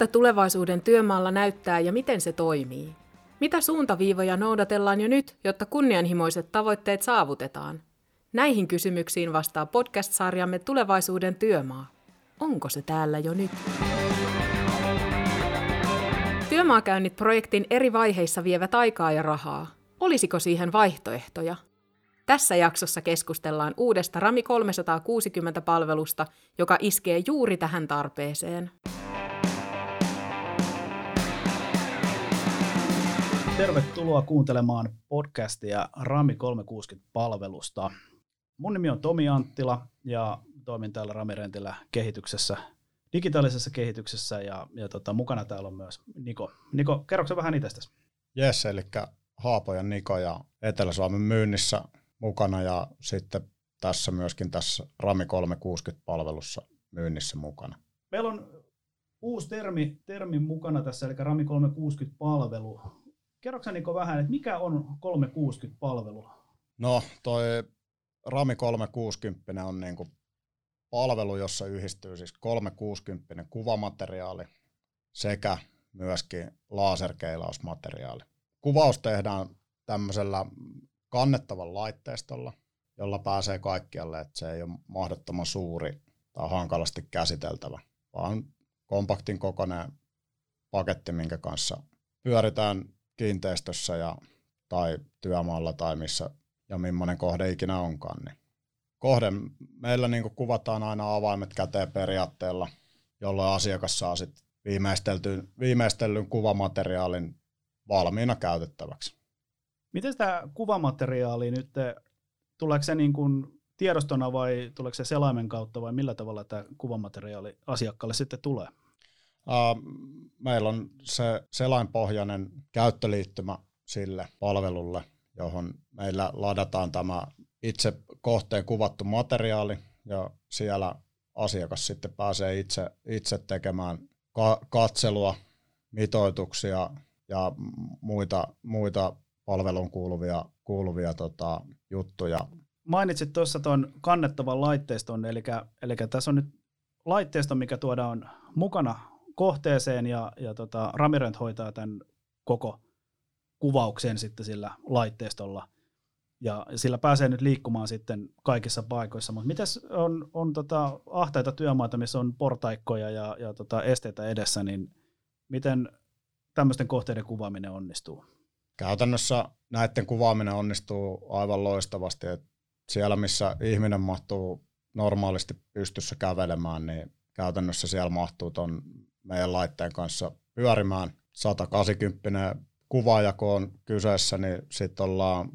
Miltä tulevaisuuden työmaalla näyttää ja miten se toimii? Mitä suuntaviivoja noudatellaan jo nyt, jotta kunnianhimoiset tavoitteet saavutetaan? Näihin kysymyksiin vastaa podcast-sarjamme Tulevaisuuden työmaa. Onko se täällä jo nyt? Työmaakäynnit projektin eri vaiheissa vievät aikaa ja rahaa. Olisiko siihen vaihtoehtoja? Tässä jaksossa keskustellaan uudesta Rami 360-palvelusta, joka iskee juuri tähän tarpeeseen. Tervetuloa kuuntelemaan podcastia Rami 360-palvelusta. Mun nimi on Tomi Anttila ja toimin täällä Rami Rentillä kehityksessä, digitaalisessa kehityksessä ja, ja tota, mukana täällä on myös Niko. Niko, kerroksä vähän itsestäsi? Jes, eli Haapojan Niko ja Etelä-Suomen myynnissä mukana ja sitten tässä myöskin tässä Rami 360-palvelussa myynnissä mukana. Meillä on uusi termi, termi mukana tässä, eli Rami 360-palvelu. Kerroksä Niko vähän, että mikä on 360-palvelu? No, toi Rami 360 on niin kuin palvelu, jossa yhdistyy siis 360 kuvamateriaali sekä myöskin laserkeilausmateriaali. Kuvaus tehdään tämmöisellä kannettavan laitteistolla, jolla pääsee kaikkialle, että se ei ole mahdottoman suuri tai hankalasti käsiteltävä, vaan kompaktin kokoinen paketti, minkä kanssa pyöritään kiinteistössä ja, tai työmaalla tai missä ja millainen kohde ikinä onkaan. Niin kohde, meillä niin kuvataan aina avaimet käteen periaatteella, jolloin asiakas saa sit viimeistellyn kuvamateriaalin valmiina käytettäväksi. Miten tämä kuvamateriaali nyt, tuleeko se niin kuin tiedostona vai tuleeko se selaimen kautta vai millä tavalla tämä kuvamateriaali asiakkaalle sitten tulee? Meillä on se selainpohjainen käyttöliittymä sille palvelulle, johon meillä ladataan tämä itse kohteen kuvattu materiaali ja siellä asiakas sitten pääsee itse, itse tekemään ka- katselua, mitoituksia ja muita, muita palveluun kuuluvia, kuuluvia tota, juttuja. Mainitsit tuossa tuon kannettavan laitteiston, eli, eli tässä on nyt laitteisto, mikä tuodaan mukana kohteeseen ja, ja tota, Ramirent hoitaa tämän koko kuvauksen sitten sillä laitteistolla. Ja sillä pääsee nyt liikkumaan sitten kaikissa paikoissa. Mutta mitäs on, on tota ahtaita työmaita, missä on portaikkoja ja, ja tota esteitä edessä, niin miten tämmöisten kohteiden kuvaaminen onnistuu? Käytännössä näiden kuvaaminen onnistuu aivan loistavasti. Et siellä, missä ihminen mahtuu normaalisti pystyssä kävelemään, niin käytännössä siellä mahtuu tuon meidän laitteen kanssa pyörimään. 180 kuvajako on kyseessä, niin sitten ollaan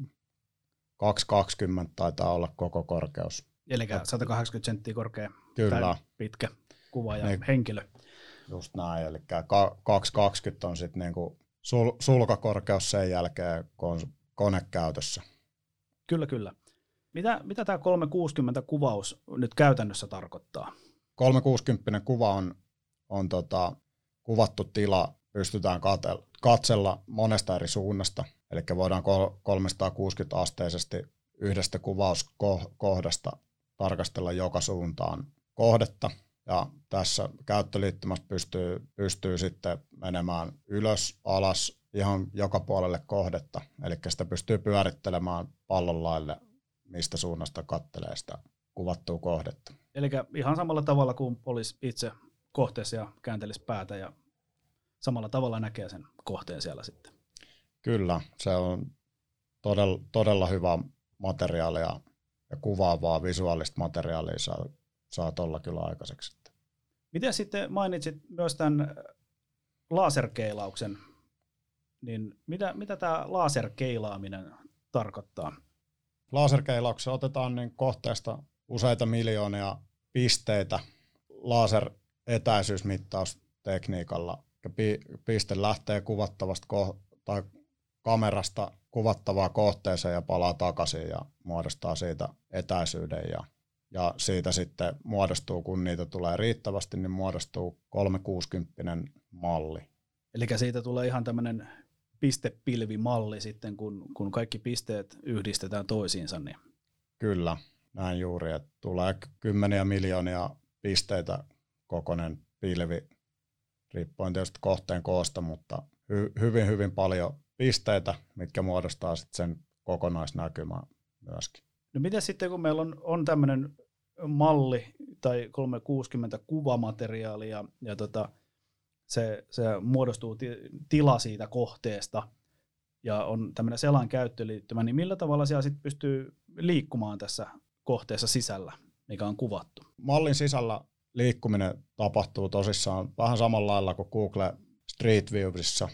220 taitaa olla koko korkeus. Eli 180 senttiä korkea Kyllä. tai pitkä kuva ja niin, henkilö. Just näin, eli 220 on sitten niinku sul, sulkakorkeus sen jälkeen, kun on kone käytössä. Kyllä, kyllä. Mitä, mitä tämä 360 kuvaus nyt käytännössä tarkoittaa? 360 kuva on on tota, kuvattu tila, pystytään katsella monesta eri suunnasta, eli voidaan 360 asteisesti yhdestä kuvauskohdasta tarkastella joka suuntaan kohdetta, ja tässä käyttöliittymässä pystyy, pystyy sitten menemään ylös, alas, ihan joka puolelle kohdetta, eli sitä pystyy pyörittelemään pallonlaille, mistä suunnasta kattelee sitä kuvattua kohdetta. Eli ihan samalla tavalla kuin olisi itse kohteessa ja kääntelisi päätä ja samalla tavalla näkee sen kohteen siellä sitten. Kyllä, se on todella, todella hyvä materiaali ja, ja kuvaavaa visuaalista materiaalia saa, saa tuolla kyllä aikaiseksi. Miten sitten mainitsit myös tämän laserkeilauksen, niin mitä, mitä tämä laserkeilaaminen tarkoittaa? Laserkeilauksessa otetaan niin kohteesta useita miljoonia pisteitä laser etäisyysmittaustekniikalla. Piste lähtee kuvattavasta ko- tai kamerasta kuvattavaa kohteeseen ja palaa takaisin ja muodostaa siitä etäisyyden ja, ja siitä sitten muodostuu, kun niitä tulee riittävästi, niin muodostuu 360 malli. Eli siitä tulee ihan tämmöinen pistepilvimalli sitten, kun, kun kaikki pisteet yhdistetään toisiinsa. Niin. Kyllä, näin juuri, että tulee kymmeniä miljoonia pisteitä kokoinen pilvi riippuen tietysti kohteen koosta, mutta hy, hyvin hyvin paljon pisteitä, mitkä muodostaa sitten sen kokonaisnäkymän myöskin. No miten sitten, kun meillä on, on tämmöinen malli tai 360 kuvamateriaalia ja tota, se, se muodostuu ti, tila siitä kohteesta ja on tämmöinen selan käyttöliittymä, niin millä tavalla siellä sitten pystyy liikkumaan tässä kohteessa sisällä, mikä on kuvattu? Mallin sisällä liikkuminen tapahtuu tosissaan vähän samalla lailla kuin Google Street Viewissa,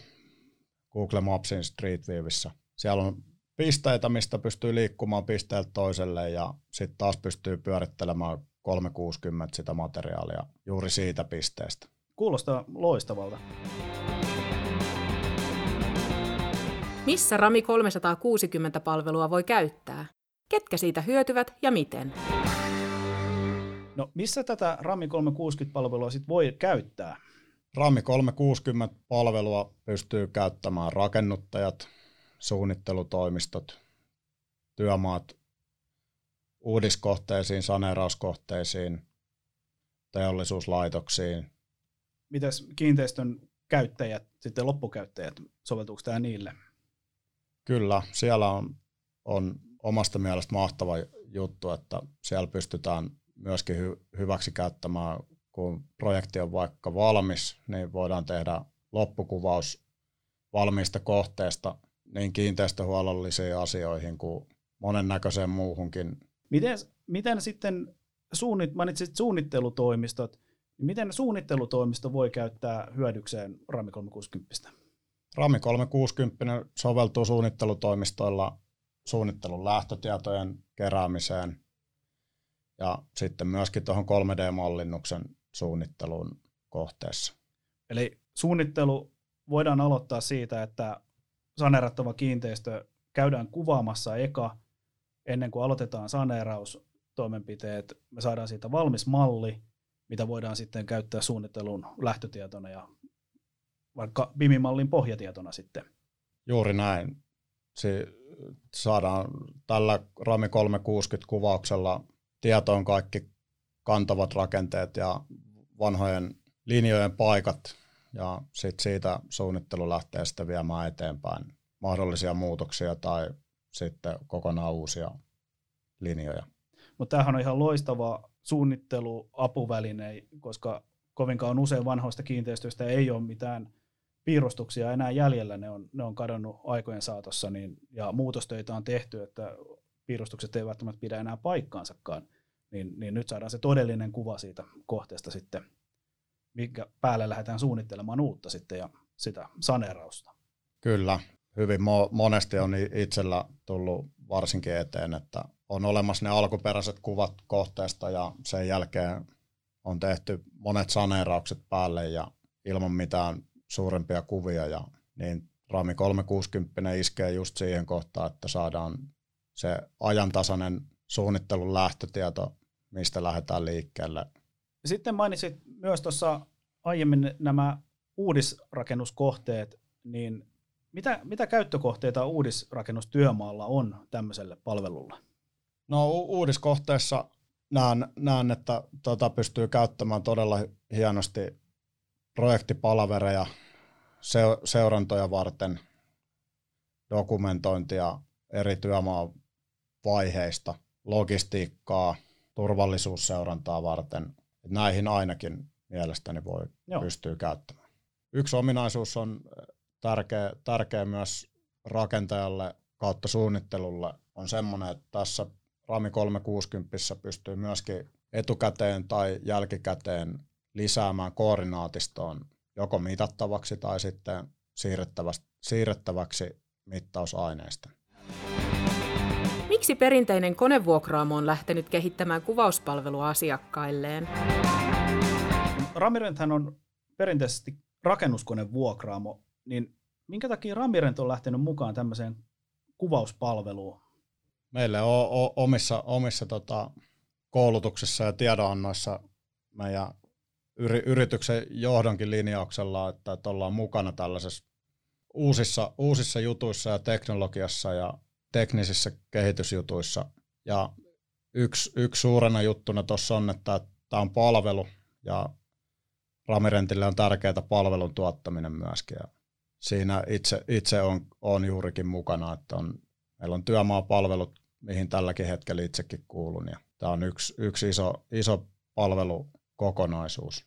Google Mapsin Street Viewissa. Siellä on pisteitä, mistä pystyy liikkumaan pisteeltä toiselle ja sitten taas pystyy pyörittelemään 360 sitä materiaalia juuri siitä pisteestä. Kuulostaa loistavalta. Missä Rami 360-palvelua voi käyttää? Ketkä siitä hyötyvät ja miten? No missä tätä Rami 360-palvelua sitten voi käyttää? Rami 360-palvelua pystyy käyttämään rakennuttajat, suunnittelutoimistot, työmaat uudiskohteisiin, saneerauskohteisiin, teollisuuslaitoksiin. Mitäs kiinteistön käyttäjät, sitten loppukäyttäjät, soveltuuko tämä niille? Kyllä, siellä on, on omasta mielestä mahtava juttu, että siellä pystytään myöskin hy, hyväksi käyttämään, kun projekti on vaikka valmis, niin voidaan tehdä loppukuvaus valmiista kohteesta niin kiinteistöhuollollisiin asioihin kuin monennäköiseen muuhunkin. Miten, miten sitten, suunnit, mainitsit suunnittelutoimistot, miten suunnittelutoimisto voi käyttää hyödykseen Rami 360? Rami 360 soveltuu suunnittelutoimistoilla suunnittelun lähtötietojen keräämiseen ja sitten myöskin tuohon 3D-mallinnuksen suunnitteluun kohteessa. Eli suunnittelu voidaan aloittaa siitä, että saneerattava kiinteistö käydään kuvaamassa eka, ennen kuin aloitetaan saneeraustoimenpiteet. Me saadaan siitä valmis malli, mitä voidaan sitten käyttää suunnittelun lähtötietona ja vaikka BIM-mallin pohjatietona sitten. Juuri näin. Si- saadaan tällä Rami 360 kuvauksella tietoon kaikki kantavat rakenteet ja vanhojen linjojen paikat ja sit siitä suunnittelu lähtee sitten viemään eteenpäin mahdollisia muutoksia tai sitten kokonaan uusia linjoja. Mutta tämähän on ihan loistava suunnitteluapuväline, koska kovinkaan usein vanhoista kiinteistöistä ei ole mitään piirustuksia enää jäljellä, ne on, ne on kadonnut aikojen saatossa, niin, ja muutostöitä on tehty, että piirustukset eivät välttämättä pidä enää paikkaansakaan, niin, niin nyt saadaan se todellinen kuva siitä kohteesta sitten, minkä päälle lähdetään suunnittelemaan uutta sitten ja sitä saneerausta. Kyllä, hyvin mo- monesti on itsellä tullut varsinkin eteen, että on olemassa ne alkuperäiset kuvat kohteesta ja sen jälkeen on tehty monet saneeraukset päälle ja ilman mitään suurempia kuvia ja niin Rami 360 iskee just siihen kohtaan, että saadaan se ajantasainen suunnittelun lähtötieto, mistä lähdetään liikkeelle. Sitten mainitsit myös tuossa aiemmin nämä uudisrakennuskohteet, niin mitä, mitä käyttökohteita uudisrakennustyömaalla on tämmöiselle palvelulle? No u- uudiskohteessa näen, näen että tota pystyy käyttämään todella hienosti projektipalavereja, se, seurantoja varten, dokumentointia eri työmaan vaiheista, logistiikkaa, turvallisuusseurantaa varten. Näihin ainakin mielestäni voi Joo. pystyä käyttämään. Yksi ominaisuus on tärkeä, tärkeä myös rakentajalle kautta suunnittelulle on semmoinen, että tässä Rami 360 pystyy myöskin etukäteen tai jälkikäteen lisäämään koordinaatistoon joko mitattavaksi tai sitten siirrettäväksi, siirrettäväksi mittausaineista. Miksi perinteinen konevuokraamo on lähtenyt kehittämään kuvauspalvelua asiakkailleen? Ramirenthän on perinteisesti rakennuskonevuokraamo, niin minkä takia Ramirent on lähtenyt mukaan tämmöiseen kuvauspalveluun? Meille on, on omissa, omissa tota, koulutuksissa ja tiedonannoissa meidän yri, yrityksen johdonkin linjauksella, että, että ollaan mukana tällaisessa uusissa, uusissa jutuissa ja teknologiassa ja teknisissä kehitysjutuissa. Ja yksi, yksi suurena juttuna tuossa on, että tämä on palvelu ja Ramirentille on tärkeää palvelun tuottaminen myöskin. Ja siinä itse, itse on, on juurikin mukana, että on, meillä on työmaapalvelut, mihin tälläkin hetkellä itsekin kuulun. Ja tämä on yksi, yksi iso, iso palvelukokonaisuus.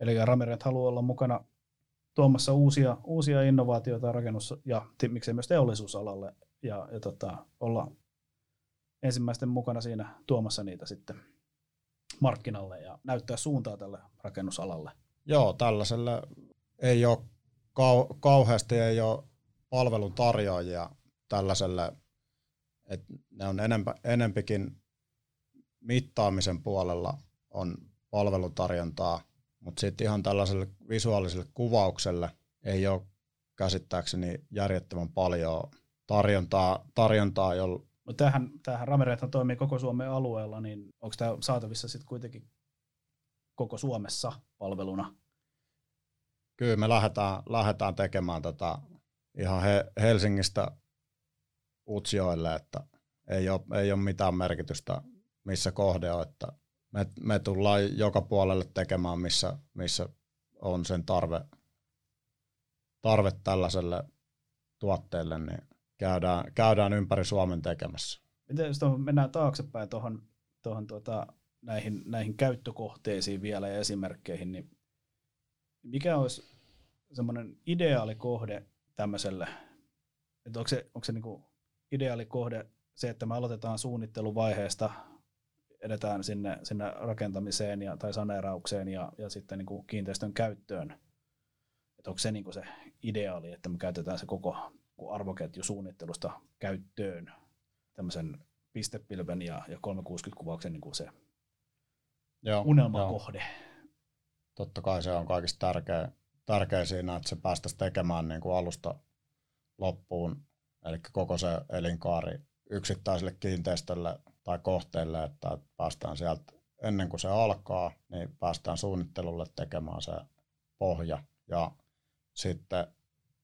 Eli Ramirent haluaa olla mukana tuomassa uusia, uusia innovaatioita rakennus- ja miksei myös teollisuusalalle ja, ja tota, olla ensimmäisten mukana siinä tuomassa niitä sitten markkinalle ja näyttää suuntaa tälle rakennusalalle. Joo, tällaiselle ei ole kau- kauheasti ei ole palvelun tarjoajia tällaiselle, että ne on enempä, enempikin mittaamisen puolella on palvelutarjontaa, mutta sitten ihan tällaiselle visuaaliselle kuvaukselle ei ole käsittääkseni järjettömän paljon tarjontaa, tarjontaa jolla No tämähän, tämähän Ramirethan toimii koko Suomen alueella, niin onko tämä saatavissa sitten kuitenkin koko Suomessa palveluna? Kyllä me lähdetään, lähdetään tekemään tätä ihan he, Helsingistä Utsjoelle, että ei ole, ei ole mitään merkitystä missä kohde on, että me, me tullaan joka puolelle tekemään, missä, missä on sen tarve, tarve tällaiselle tuotteelle, niin käydään, käydään ympäri Suomen tekemässä. Miten jos tuohon mennään taaksepäin tuohon, tuohon tuota, näihin, näihin käyttökohteisiin vielä ja esimerkkeihin, niin mikä olisi semmoinen ideaali kohde tämmöiselle, että onko se, onko se niinku ideaali kohde se, että me aloitetaan suunnitteluvaiheesta, edetään sinne, sinne rakentamiseen ja, tai saneeraukseen ja, ja sitten niin kuin kiinteistön käyttöön. Että onko se niin kuin se ideaali, että me käytetään se koko arvoketju suunnittelusta käyttöön tämmöisen pistepilven ja, ja 360-kuvauksen niin kuin se joo, unelmakohde. Joo. Totta kai se on kaikista tärkeä, tärkeä siinä, että se päästäisiin tekemään niin kuin alusta loppuun, eli koko se elinkaari yksittäiselle kiinteistölle tai kohteelle, että päästään sieltä ennen kuin se alkaa, niin päästään suunnittelulle tekemään se pohja ja sitten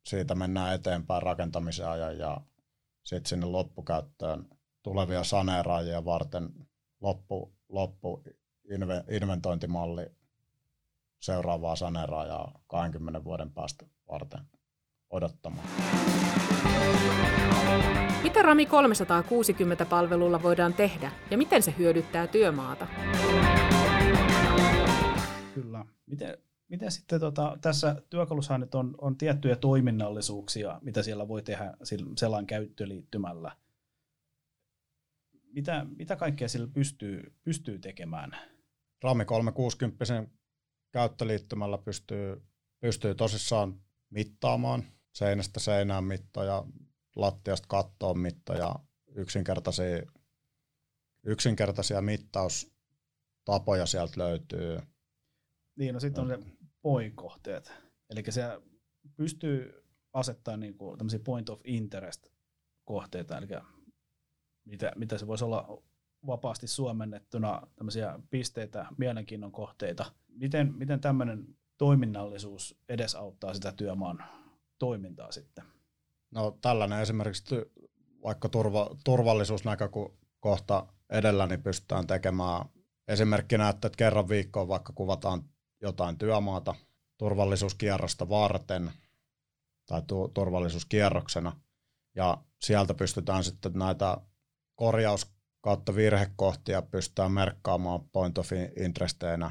siitä mennään eteenpäin rakentamisen ajan ja sitten sinne loppukäyttöön tulevia saneeraajia varten loppu, loppu inve, inventointimalli seuraavaa saneeraajaa 20 vuoden päästä varten odottamaan. Mitä Rami 360 palvelulla voidaan tehdä ja miten se hyödyttää työmaata? Kyllä. Miten, miten sitten tota, tässä työkalussa nyt on, on tiettyjä toiminnallisuuksia, mitä siellä voi tehdä sellan käyttöliittymällä? Mitä, mitä kaikkea sillä pystyy, pystyy tekemään? Rami 360 käyttöliittymällä pystyy, pystyy tosissaan mittaamaan seinästä seinään mittoja, lattiasta kattoon mittoja, yksinkertaisia, yksinkertaisia mittaustapoja sieltä löytyy. Niin, no sitten on se point-kohteet. Eli se pystyy asettamaan niin tämmöisiä point of interest kohteita, eli mitä, mitä se voisi olla vapaasti suomennettuna tämmöisiä pisteitä, mielenkiinnon kohteita. Miten, miten tämmöinen toiminnallisuus edesauttaa sitä työmaan toimintaa sitten? No tällainen esimerkiksi vaikka turva, turvallisuusnäkökohta edellä, niin pystytään tekemään esimerkkinä, että kerran viikkoon vaikka kuvataan jotain työmaata turvallisuuskierrosta varten tai tu- turvallisuuskierroksena, ja sieltä pystytään sitten näitä korjaus- kautta virhekohtia pystytään merkkaamaan point of interesteinä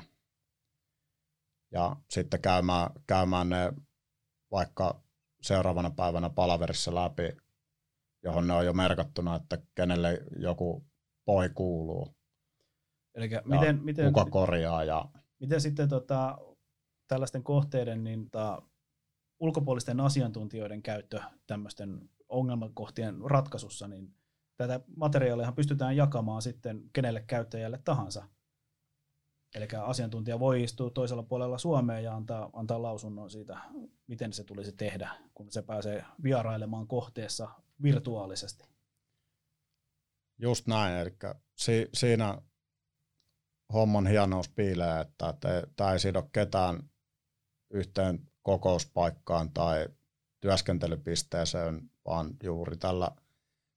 ja sitten käymään, käymään ne vaikka seuraavana päivänä palaverissa läpi, johon ne on jo merkattuna, että kenelle joku poi kuuluu. Eli miten, miten, kuka korjaa. Ja... Miten sitten tota, tällaisten kohteiden niin, ta, ulkopuolisten asiantuntijoiden käyttö tämmöisten ongelmakohtien ratkaisussa, niin tätä materiaalia pystytään jakamaan sitten kenelle käyttäjälle tahansa. Eli asiantuntija voi istua toisella puolella Suomea ja antaa, antaa lausunnon siitä, miten se tulisi tehdä, kun se pääsee vierailemaan kohteessa virtuaalisesti. Just näin, eli si- siinä homman hienous piilee, että tämä ei sido ketään yhteen kokouspaikkaan tai työskentelypisteeseen, vaan juuri tällä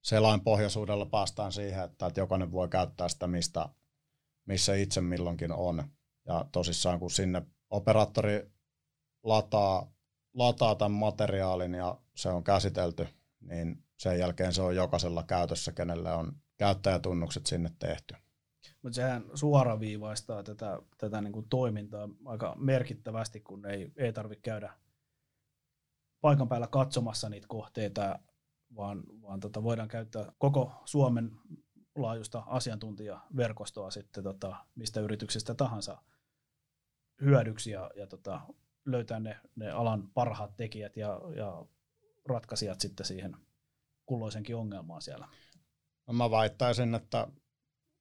selain pohjaisuudella päästään siihen, että, että jokainen voi käyttää sitä, mistä, missä itse milloinkin on. Ja tosissaan kun sinne operaattori lataa, lataa tämän materiaalin ja se on käsitelty, niin sen jälkeen se on jokaisella käytössä, kenelle on käyttäjätunnukset sinne tehty. Mutta sehän suoraviivaistaa tätä, tätä niin kuin toimintaa aika merkittävästi, kun ei, ei tarvitse käydä paikan päällä katsomassa niitä kohteita, vaan, vaan tota, voidaan käyttää koko Suomen laajuista asiantuntijaverkostoa sitten tota, mistä yrityksestä tahansa hyödyksi ja, ja tota, löytää ne, ne alan parhaat tekijät ja, ja ratkaisijat sitten siihen kulloisenkin ongelmaan siellä. No mä väittäisin, että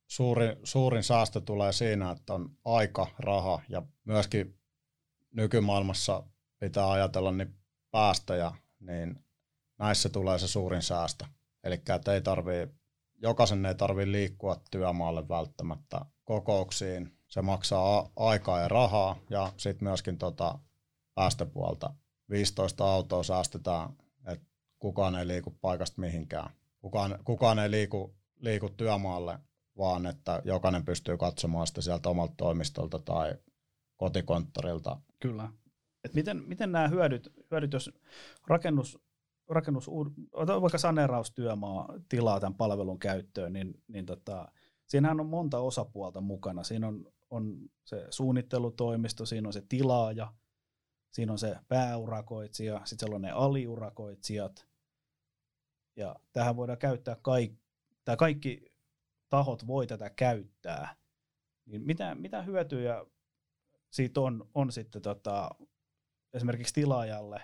suurin, suurin säästö tulee siinä, että on aika, raha ja myöskin nykymaailmassa pitää ajatella niin päästöjä, niin näissä tulee se suurin säästö. Eli ei tarvii, jokaisen ei tarvitse liikkua työmaalle välttämättä kokouksiin. Se maksaa aikaa ja rahaa ja sitten myöskin tota päästöpuolta. 15 autoa säästetään, että kukaan ei liiku paikasta mihinkään. Kukaan, kukaan ei liiku, liiku työmaalle, vaan että jokainen pystyy katsomaan sitä sieltä omalta toimistolta tai kotikonttorilta. Kyllä. Et miten, miten nämä hyödyt, hyödyt jos rakennus, rakennus vaikka saneeraustyömaa tilaa tämän palvelun käyttöön, niin, niin tota, siinähän on monta osapuolta mukana. Siinä on, on se suunnittelutoimisto, siinä on se tilaaja, siinä on se pääurakoitsija, sitten siellä on ne aliurakoitsijat. Ja tähän voidaan käyttää kaikki, tai kaikki tahot voi tätä käyttää. Niin mitä, mitä hyötyjä siitä on, on sitten tota, esimerkiksi tilaajalle,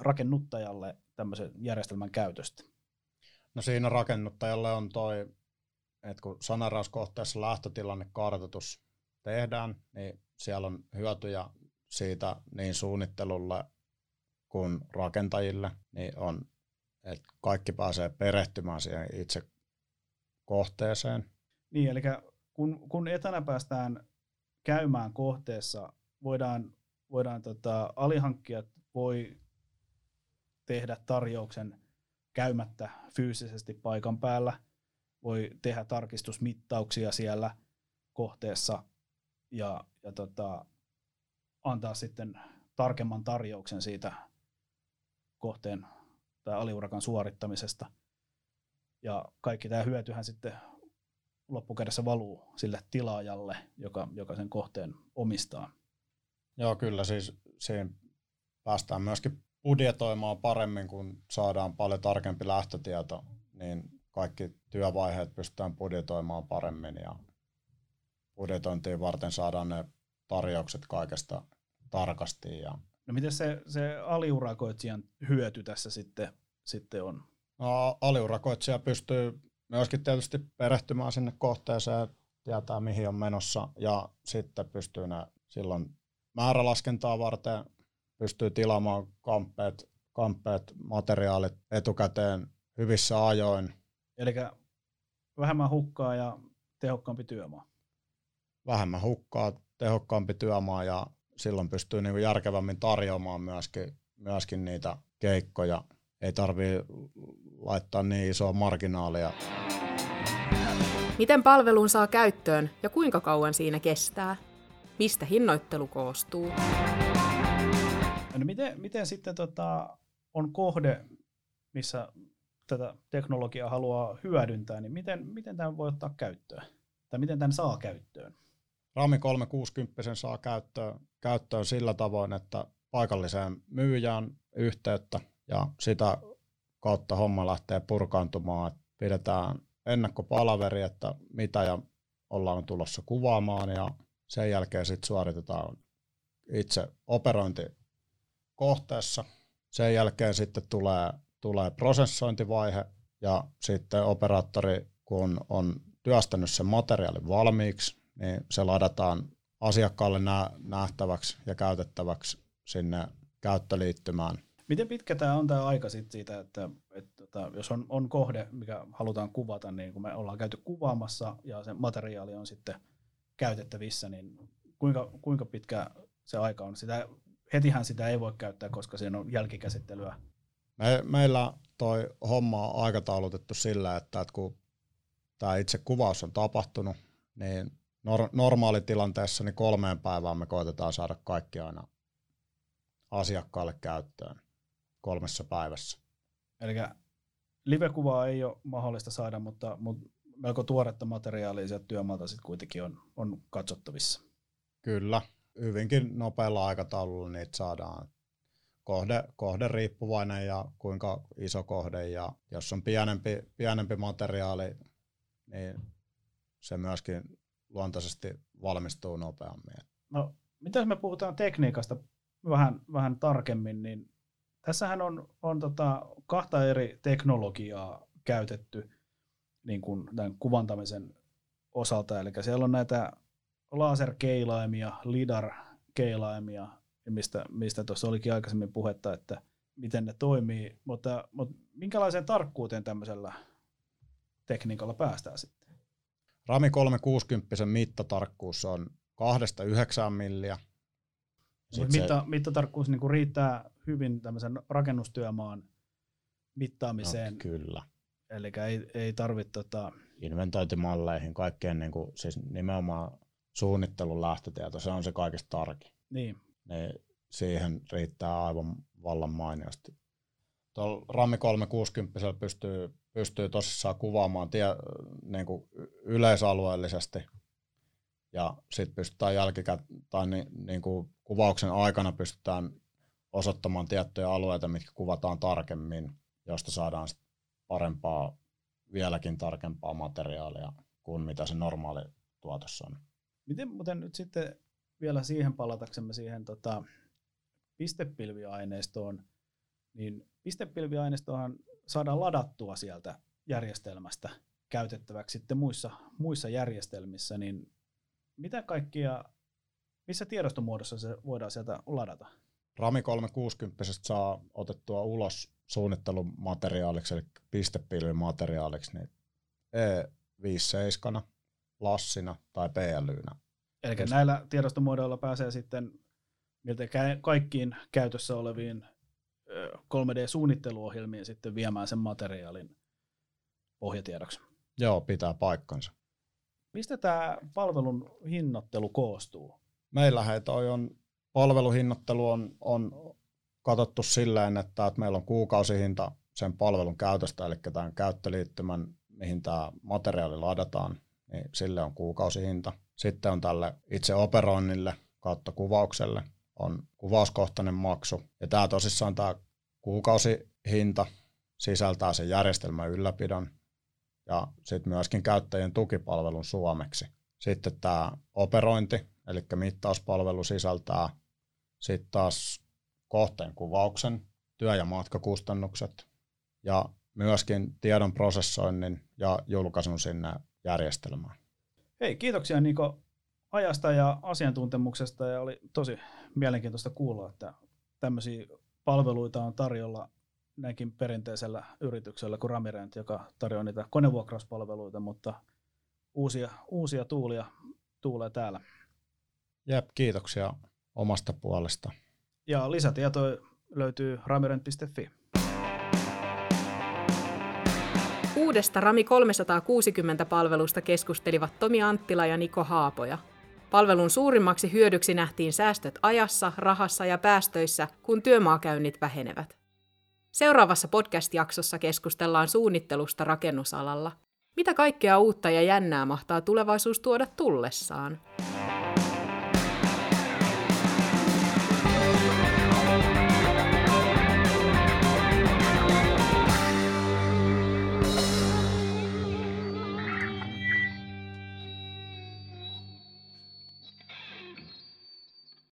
rakennuttajalle tämmöisen järjestelmän käytöstä? No siinä rakennuttajalle on toi, että kun sanarauskohteessa lähtötilanne kartoitus tehdään, niin siellä on hyötyjä siitä niin suunnittelulle kuin rakentajille, niin on, että kaikki pääsee perehtymään siihen itse kohteeseen. Niin, eli kun, kun etänä päästään käymään kohteessa, voidaan voidaan tota, alihankkijat voi tehdä tarjouksen käymättä fyysisesti paikan päällä, voi tehdä tarkistusmittauksia siellä kohteessa ja, ja tota, antaa sitten tarkemman tarjouksen siitä kohteen tai aliurakan suorittamisesta. Ja kaikki tämä hyötyhän sitten loppukädessä valuu sille tilaajalle, joka, joka sen kohteen omistaa. Joo, kyllä siis siinä päästään myöskin budjetoimaan paremmin, kun saadaan paljon tarkempi lähtötieto, niin kaikki työvaiheet pystytään budjetoimaan paremmin ja budjetointiin varten saadaan ne tarjoukset kaikesta tarkasti. Ja... No miten se, se aliurakoitsijan hyöty tässä sitten, sitten on? No, aliurakoitsija pystyy myöskin tietysti perehtymään sinne kohteeseen, tietää mihin on menossa ja sitten pystyy ne silloin määrälaskentaa varten pystyy tilaamaan kamppeet, kamppeet materiaalit etukäteen hyvissä ajoin. Eli vähemmän hukkaa ja tehokkaampi työmaa. Vähemmän hukkaa, tehokkaampi työmaa ja silloin pystyy niin järkevämmin tarjoamaan myöskin, myöskin niitä keikkoja. Ei tarvii laittaa niin isoa marginaalia. Miten palvelun saa käyttöön ja kuinka kauan siinä kestää? Mistä hinnoittelu koostuu? No miten, miten sitten tota, on kohde, missä tätä teknologiaa haluaa hyödyntää, niin miten, miten tämä voi ottaa käyttöön? Tai miten tämän saa käyttöön? Rami 360 saa käyttöön, käyttöön sillä tavoin, että paikalliseen myyjään yhteyttä ja sitä kautta homma lähtee purkaantumaan. Pidetään ennakkopalaveri, että mitä ja ollaan tulossa kuvaamaan ja sen jälkeen sitten suoritetaan itse operointi kohteessa. Sen jälkeen sitten tulee, tulee prosessointivaihe ja sitten operaattori, kun on työstänyt sen materiaalin valmiiksi, niin se ladataan asiakkaalle nähtäväksi ja käytettäväksi sinne käyttöliittymään. Miten pitkä tämä on tämä aika sit siitä, että, että, että jos on, on kohde, mikä halutaan kuvata, niin kun me ollaan käyty kuvaamassa ja se materiaali on sitten käytettävissä, niin kuinka, kuinka pitkä se aika on? Sitä, hetihän sitä ei voi käyttää, koska siinä on jälkikäsittelyä. Me, meillä toi homma on aikataulutettu sillä, että, että kun tämä itse kuvaus on tapahtunut, niin nor- normaalitilanteessa niin kolmeen päivään me koitetaan saada kaikki aina asiakkaalle käyttöön kolmessa päivässä. Eli live-kuvaa ei ole mahdollista saada, mutta, mutta melko tuoretta materiaalia sieltä työmaalta sitten kuitenkin on, on katsottavissa. Kyllä, hyvinkin nopealla aikataululla niitä saadaan. Kohde, kohde riippuvainen ja kuinka iso kohde ja jos on pienempi, pienempi materiaali, niin se myöskin luontaisesti valmistuu nopeammin. No, mitä me puhutaan tekniikasta vähän, vähän tarkemmin, niin tässähän on, on tota kahta eri teknologiaa käytetty niin kuin tämän kuvantamisen osalta. Eli siellä on näitä laserkeilaimia, lidar-keilaimia, mistä, mistä tuossa olikin aikaisemmin puhetta, että miten ne toimii, mutta, mutta minkälaiseen tarkkuuteen tämmöisellä tekniikalla päästään sitten? Rami 360 mittatarkkuus on 2-9 milliä. mitta, se... mittatarkkuus niin riittää hyvin tämmöisen rakennustyömaan mittaamiseen. No, kyllä. Eli ei, ei tarvitse... Tota... Inventointimalleihin, kaikkeen niin kuin, siis nimenomaan suunnittelun lähtötieto, se on se kaikista tarkin. Niin. niin siihen riittää aivan vallan mainiosti. Tuolla Rami 360 pystyy, pystyy tosissaan kuvaamaan tie, niin kuin yleisalueellisesti ja sitten pystytään jälkikäteen, tai niin, niin kuin kuvauksen aikana pystytään osoittamaan tiettyjä alueita, mitkä kuvataan tarkemmin, josta saadaan sit parempaa, vieläkin tarkempaa materiaalia kuin mitä se normaali tuotos on. Miten muuten nyt sitten vielä siihen palataksemme siihen tota, pistepilviaineistoon, niin pistepilviaineistohan saadaan ladattua sieltä järjestelmästä käytettäväksi sitten muissa, muissa järjestelmissä, niin mitä kaikkia, missä tiedostomuodossa se voidaan sieltä ladata? Rami 360 saa otettua ulos suunnittelumateriaaliksi, eli pistepilvimateriaaliksi, niin E57, lassina tai PLYnä. Eli näillä tiedostomuodoilla pääsee sitten miltä kaikkiin käytössä oleviin 3D-suunnitteluohjelmiin sitten viemään sen materiaalin pohjatiedoksi. Joo, pitää paikkansa. Mistä tämä palvelun hinnoittelu koostuu? Meillä hei toi on, palveluhinnoittelu on, on katsottu silleen, että, että meillä on kuukausihinta sen palvelun käytöstä, eli tämän käyttöliittymän, mihin tämä materiaali ladataan, niin sille on kuukausihinta. Sitten on tälle itse operoinnille kautta kuvaukselle on kuvauskohtainen maksu. Ja tämä tosissaan tämä kuukausihinta sisältää sen järjestelmän ylläpidon ja sitten myöskin käyttäjien tukipalvelun suomeksi. Sitten tämä operointi, eli mittauspalvelu sisältää sitten taas kohteen kuvauksen, työ- ja matkakustannukset ja myöskin tiedon prosessoinnin ja julkaisun sinne järjestelmään. Hei, kiitoksia Niko ajasta ja asiantuntemuksesta ja oli tosi mielenkiintoista kuulla, että tämmöisiä palveluita on tarjolla näinkin perinteisellä yrityksellä kuin Ramirent, joka tarjoaa niitä konevuokrauspalveluita, mutta uusia, uusia tuulia tuulee täällä. Jep, kiitoksia omasta puolesta. Ja lisätietoja löytyy ramirent.fi. Uudesta Rami 360 palvelusta keskustelivat Tomi Anttila ja Niko Haapoja. Palvelun suurimmaksi hyödyksi nähtiin säästöt ajassa, rahassa ja päästöissä, kun työmaakäynnit vähenevät. Seuraavassa podcast-jaksossa keskustellaan suunnittelusta rakennusalalla. Mitä kaikkea uutta ja jännää mahtaa tulevaisuus tuoda tullessaan?